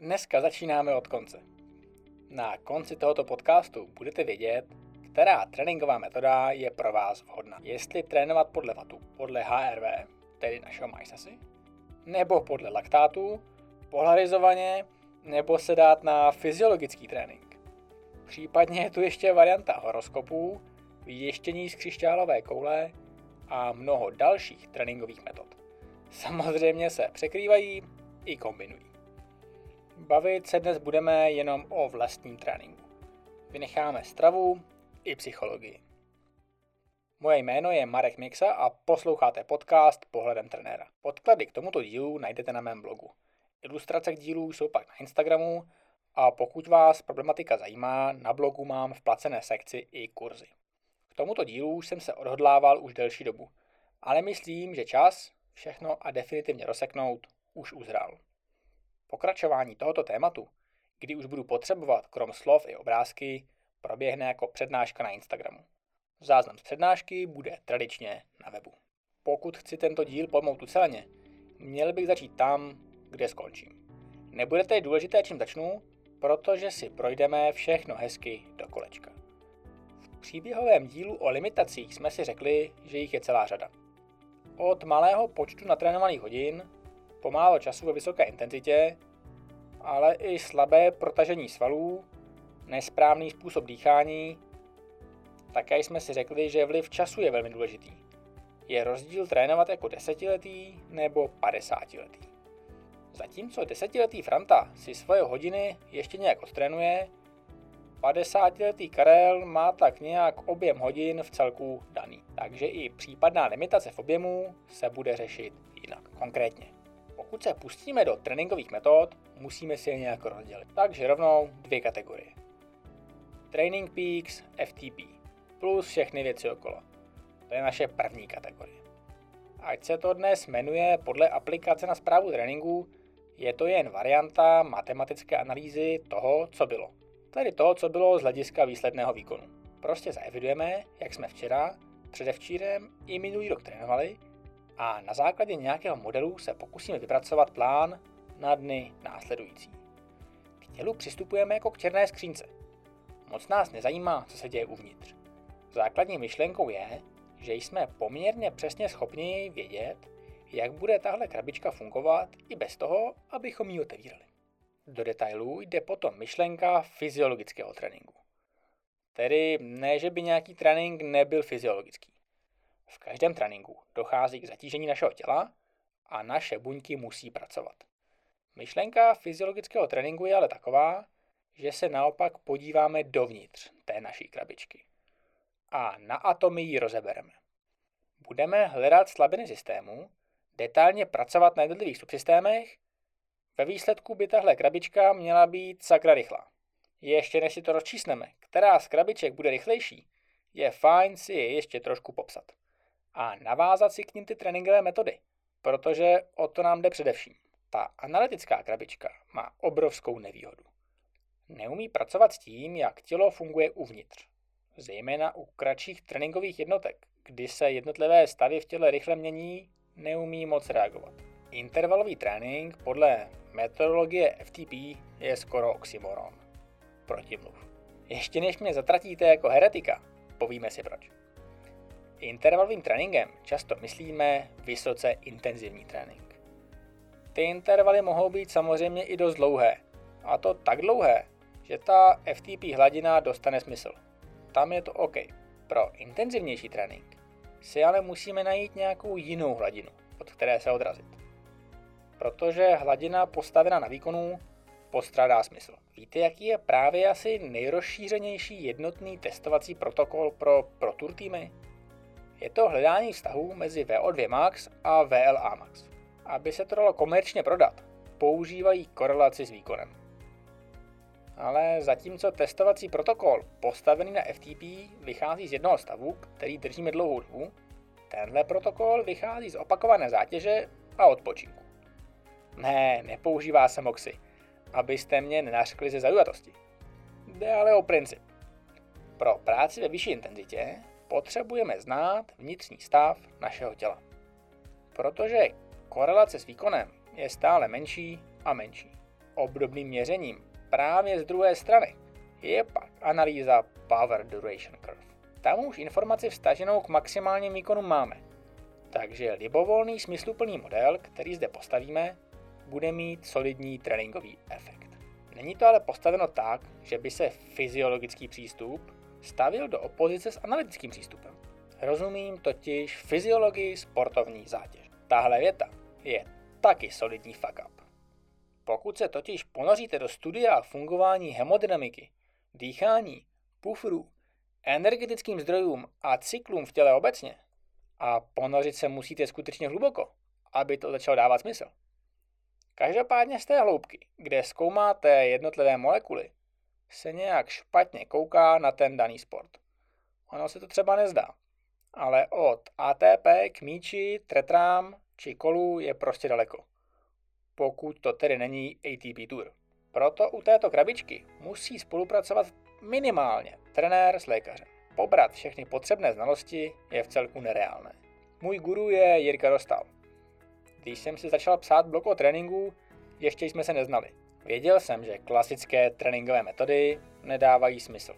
Dneska začínáme od konce. Na konci tohoto podcastu budete vědět, která tréninková metoda je pro vás vhodná. Jestli trénovat podle vatu, podle HRV, tedy našeho majsasy, nebo podle laktátu, polarizovaně, nebo se dát na fyziologický trénink. Případně je tu ještě varianta horoskopů, věštění z křišťálové koule a mnoho dalších tréninkových metod. Samozřejmě se překrývají i kombinují. Bavit se dnes budeme jenom o vlastním tréninku. Vynecháme stravu i psychologii. Moje jméno je Marek Mixa a posloucháte podcast Pohledem trenéra. Podklady k tomuto dílu najdete na mém blogu. Ilustrace k dílu jsou pak na Instagramu a pokud vás problematika zajímá, na blogu mám v placené sekci i kurzy. K tomuto dílu jsem se odhodlával už delší dobu, ale myslím, že čas všechno a definitivně rozseknout už uzrál. Pokračování tohoto tématu, kdy už budu potřebovat krom slov i obrázky, proběhne jako přednáška na Instagramu. Záznam z přednášky bude tradičně na webu. Pokud chci tento díl pojmout uceleně, měl bych začít tam, kde skončím. Nebude tedy důležité, čím začnu, protože si projdeme všechno hezky do kolečka. V příběhovém dílu o limitacích jsme si řekli, že jich je celá řada. Od malého počtu natrénovaných hodin pomálo času ve vysoké intenzitě, ale i slabé protažení svalů, nesprávný způsob dýchání. Také jsme si řekli, že vliv času je velmi důležitý. Je rozdíl trénovat jako desetiletý nebo padesátiletý. Zatímco desetiletý Franta si svoje hodiny ještě nějak odtrénuje, 50-letý Karel má tak nějak objem hodin v celku daný. Takže i případná limitace v objemu se bude řešit jinak, konkrétně. Pokud se pustíme do tréninkových metod, musíme si je nějak rozdělit. Takže rovnou dvě kategorie. Training Peaks, FTP, plus všechny věci okolo. To je naše první kategorie. Ať se to dnes jmenuje podle aplikace na zprávu tréninku, je to jen varianta matematické analýzy toho, co bylo. Tedy toho, co bylo z hlediska výsledného výkonu. Prostě zaevidujeme, jak jsme včera, předevčírem i minulý rok trénovali a na základě nějakého modelu se pokusíme vypracovat plán na dny následující. K tělu přistupujeme jako k černé skřínce. Moc nás nezajímá, co se děje uvnitř. Základní myšlenkou je, že jsme poměrně přesně schopni vědět, jak bude tahle krabička fungovat i bez toho, abychom ji otevírali. Do detailů jde potom myšlenka fyziologického tréninku. Tedy ne, že by nějaký trénink nebyl fyziologický. V každém tréninku dochází k zatížení našeho těla a naše buňky musí pracovat. Myšlenka fyziologického tréninku je ale taková, že se naopak podíváme dovnitř té naší krabičky. A na atomy ji rozebereme. Budeme hledat slabiny systému, detailně pracovat na jednotlivých subsystémech, ve výsledku by tahle krabička měla být sakra rychlá. Ještě než si to rozčísneme, která z krabiček bude rychlejší, je fajn si je ještě trošku popsat a navázat si k ním ty tréninkové metody, protože o to nám jde především. Ta analytická krabička má obrovskou nevýhodu. Neumí pracovat s tím, jak tělo funguje uvnitř, zejména u kratších tréninkových jednotek, kdy se jednotlivé stavy v těle rychle mění, neumí moc reagovat. Intervalový trénink podle metodologie FTP je skoro oxymoron. Protimluv. Ještě než mě zatratíte jako heretika, povíme si proč. Intervalovým tréninkem často myslíme vysoce intenzivní trénink. Ty intervaly mohou být samozřejmě i dost dlouhé. A to tak dlouhé, že ta FTP hladina dostane smysl. Tam je to OK. Pro intenzivnější trénink si ale musíme najít nějakou jinou hladinu, od které se odrazit. Protože hladina postavená na výkonu postrádá smysl. Víte, jaký je právě asi nejrozšířenější jednotný testovací protokol pro Pro Tour týmy? Je to hledání vztahu mezi VO2 max a VLA max. Aby se to dalo komerčně prodat, používají korelaci s výkonem. Ale zatímco testovací protokol postavený na FTP vychází z jednoho stavu, který držíme dlouhou dobu, tenhle protokol vychází z opakované zátěže a odpočinku. Ne, nepoužívá se moxy, abyste mě nenařkli ze zaujatosti. Jde ale o princip. Pro práci ve vyšší intenzitě potřebujeme znát vnitřní stav našeho těla. Protože korelace s výkonem je stále menší a menší. obdobným měřením právě z druhé strany je pak analýza Power Duration Curve. Tam už informaci vstaženou k maximálním výkonu máme. Takže libovolný smysluplný model, který zde postavíme, bude mít solidní tréninkový efekt. Není to ale postaveno tak, že by se fyziologický přístup stavil do opozice s analytickým přístupem. Rozumím totiž fyziologii sportovní zátěž. Tahle věta je taky solidní fuck up. Pokud se totiž ponoříte do studia fungování hemodynamiky, dýchání, pufrů, energetickým zdrojům a cyklům v těle obecně, a ponořit se musíte skutečně hluboko, aby to začalo dávat smysl. Každopádně z té hloubky, kde zkoumáte jednotlivé molekuly, se nějak špatně kouká na ten daný sport. Ono se to třeba nezdá, ale od ATP k míči, tretrám či kolu je prostě daleko. Pokud to tedy není ATP Tour. Proto u této krabičky musí spolupracovat minimálně trenér s lékařem. Pobrat všechny potřebné znalosti je v celku nereálné. Můj guru je Jirka Dostal. Když jsem si začal psát blok o tréninku, ještě jsme se neznali. Věděl jsem, že klasické tréninkové metody nedávají smysl.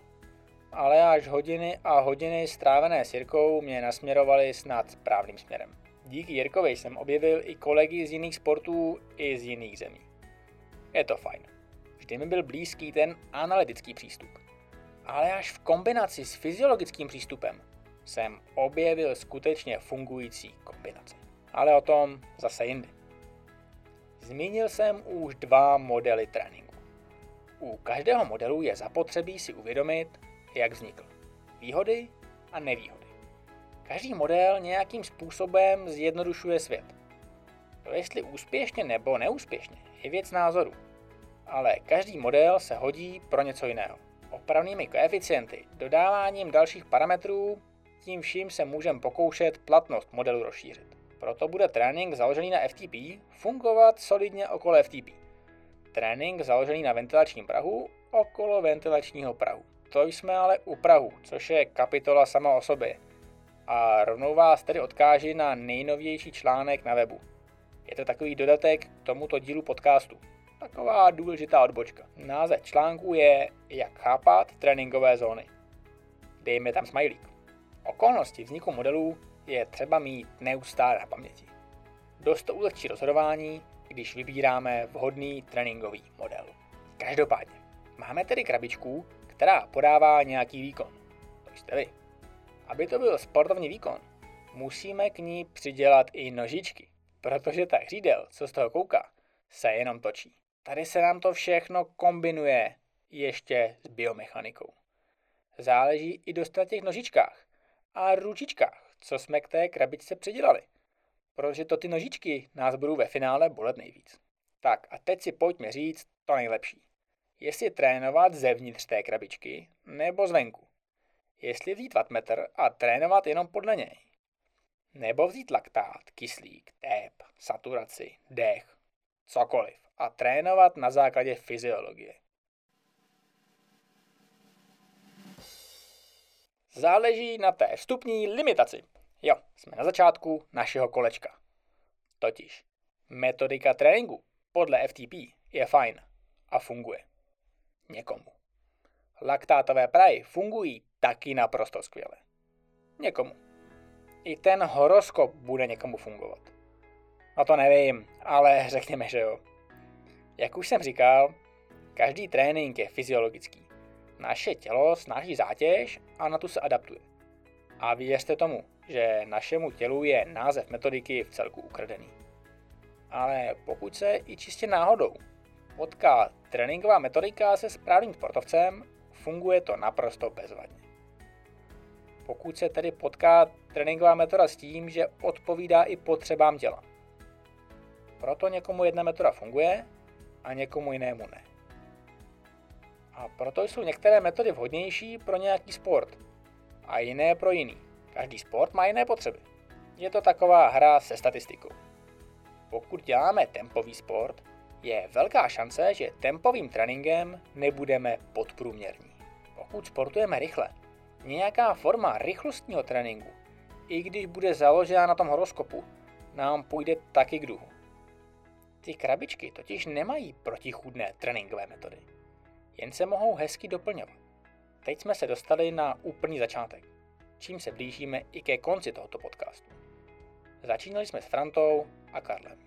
Ale až hodiny a hodiny strávené s Jirkou mě nasměrovaly snad správným směrem. Díky Jirkovi jsem objevil i kolegy z jiných sportů i z jiných zemí. Je to fajn. Vždy mi byl blízký ten analytický přístup. Ale až v kombinaci s fyziologickým přístupem jsem objevil skutečně fungující kombinace. Ale o tom zase jindy. Zmínil jsem už dva modely tréninku. U každého modelu je zapotřebí si uvědomit, jak vznikl. Výhody a nevýhody. Každý model nějakým způsobem zjednodušuje svět. To jestli úspěšně nebo neúspěšně je věc názoru. Ale každý model se hodí pro něco jiného. Opravnými koeficienty, dodáváním dalších parametrů, tím vším se můžeme pokoušet platnost modelu rozšířit. Proto bude trénink založený na FTP fungovat solidně okolo FTP. Trénink založený na ventilačním prahu okolo ventilačního prahu. To jsme ale u Prahu, což je kapitola sama o sobě. A rovnou vás tedy odkáži na nejnovější článek na webu. Je to takový dodatek k tomuto dílu podcastu. Taková důležitá odbočka. Název článku je Jak chápat tréninkové zóny. Dejme tam smajlík. Okolnosti vzniku modelů je třeba mít neustále na paměti. Dost to ulehčí rozhodování, když vybíráme vhodný tréninkový model. Každopádně, máme tedy krabičku, která podává nějaký výkon. To jste vy. Aby to byl sportovní výkon, musíme k ní přidělat i nožičky, protože ta hřídel, co z toho kouká, se jenom točí. Tady se nám to všechno kombinuje ještě s biomechanikou. Záleží i dost na těch nožičkách a ručičkách, co jsme k té krabičce přidělali. Protože to ty nožičky nás budou ve finále bolet nejvíc. Tak a teď si pojďme říct to nejlepší. Jestli trénovat zevnitř té krabičky nebo zvenku. Jestli vzít wattmetr a trénovat jenom podle něj. Nebo vzít laktát, kyslík, tép, saturaci, dech, cokoliv a trénovat na základě fyziologie. Záleží na té vstupní limitaci. Jo, jsme na začátku našeho kolečka. Totiž metodika tréninku podle FTP je fajn a funguje. Někomu. Laktátové prahy fungují taky naprosto skvěle. Někomu. I ten horoskop bude někomu fungovat. No to nevím, ale řekněme, že jo. Jak už jsem říkal, každý trénink je fyziologický. Naše tělo snáší zátěž a na tu se adaptuje. A věřte tomu, že našemu tělu je název metodiky v celku ukradený. Ale pokud se i čistě náhodou potká tréninková metodika se správným sportovcem, funguje to naprosto bezvadně. Pokud se tedy potká tréninková metoda s tím, že odpovídá i potřebám těla. Proto někomu jedna metoda funguje a někomu jinému ne. A proto jsou některé metody vhodnější pro nějaký sport a jiné pro jiný. Každý sport má jiné potřeby. Je to taková hra se statistikou. Pokud děláme tempový sport, je velká šance, že tempovým tréninkem nebudeme podprůměrní. Pokud sportujeme rychle, nějaká forma rychlostního tréninku, i když bude založena na tom horoskopu, nám půjde taky k duhu. Ty krabičky totiž nemají protichůdné tréninkové metody. Jen se mohou hezky doplňovat. Teď jsme se dostali na úplný začátek, čím se blížíme i ke konci tohoto podcastu. Začínali jsme s Frantou a Karlem.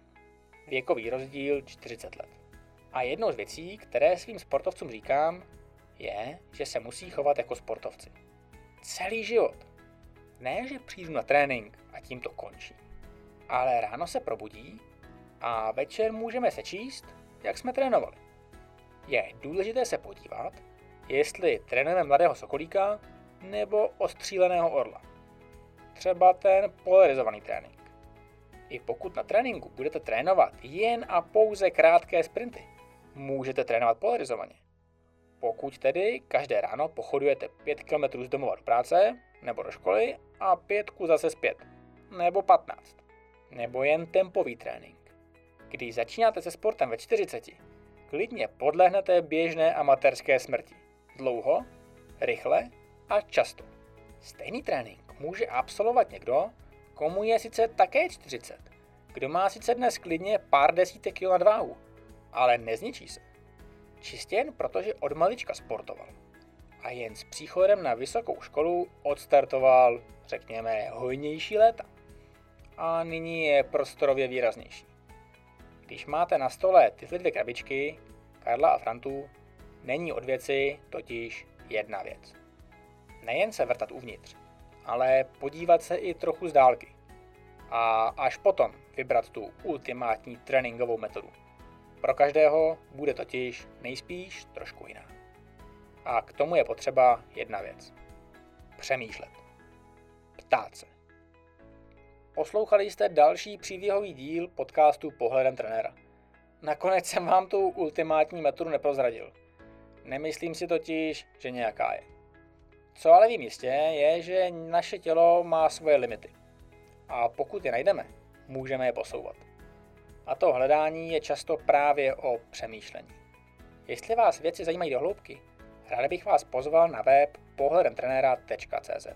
Věkový rozdíl 40 let. A jednou z věcí, které svým sportovcům říkám, je, že se musí chovat jako sportovci. Celý život. Ne, že přijdu na trénink a tím to končí. Ale ráno se probudí a večer můžeme sečíst, jak jsme trénovali. Je důležité se podívat, jestli trénujeme mladého sokolíka nebo ostříleného orla. Třeba ten polarizovaný trénink. I pokud na tréninku budete trénovat jen a pouze krátké sprinty, můžete trénovat polarizovaně. Pokud tedy každé ráno pochodujete 5 km z domova do práce nebo do školy a pětku zase zpět, nebo 15, nebo jen tempový trénink. Když začínáte se sportem ve 40, klidně podlehnete běžné amatérské smrti. Dlouho, rychle a často. Stejný trénink může absolvovat někdo, komu je sice také 40, kdo má sice dnes klidně pár desítek kil nadváhu, ale nezničí se. Čistě jen protože od malička sportoval. A jen s příchodem na vysokou školu odstartoval, řekněme, hojnější léta. A nyní je prostorově výraznější. Když máte na stole tyhle dvě krabičky, Karla a Frantu, není od věci totiž jedna věc. Nejen se vrtat uvnitř, ale podívat se i trochu z dálky. A až potom vybrat tu ultimátní tréninkovou metodu. Pro každého bude totiž nejspíš trošku jiná. A k tomu je potřeba jedna věc. Přemýšlet. Ptát se. Poslouchali jste další příběhový díl podcastu Pohledem trenéra. Nakonec jsem vám tu ultimátní metodu neprozradil. Nemyslím si totiž, že nějaká je. Co ale vím jistě, je, že naše tělo má svoje limity. A pokud je najdeme, můžeme je posouvat. A to hledání je často právě o přemýšlení. Jestli vás věci zajímají do hloubky, rád bych vás pozval na web pohledemtrenéra.cz.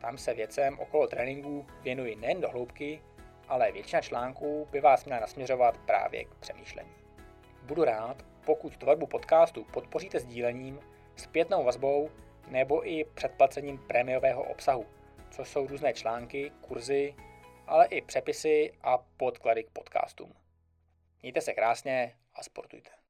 Tam se věcem okolo tréninku věnuji nejen do hloubky, ale většina článků by vás měla nasměřovat právě k přemýšlení. Budu rád, pokud tvorbu podcastu podpoříte sdílením, zpětnou vazbou nebo i předplacením prémiového obsahu, což jsou různé články, kurzy, ale i přepisy a podklady k podcastům. Mějte se krásně a sportujte.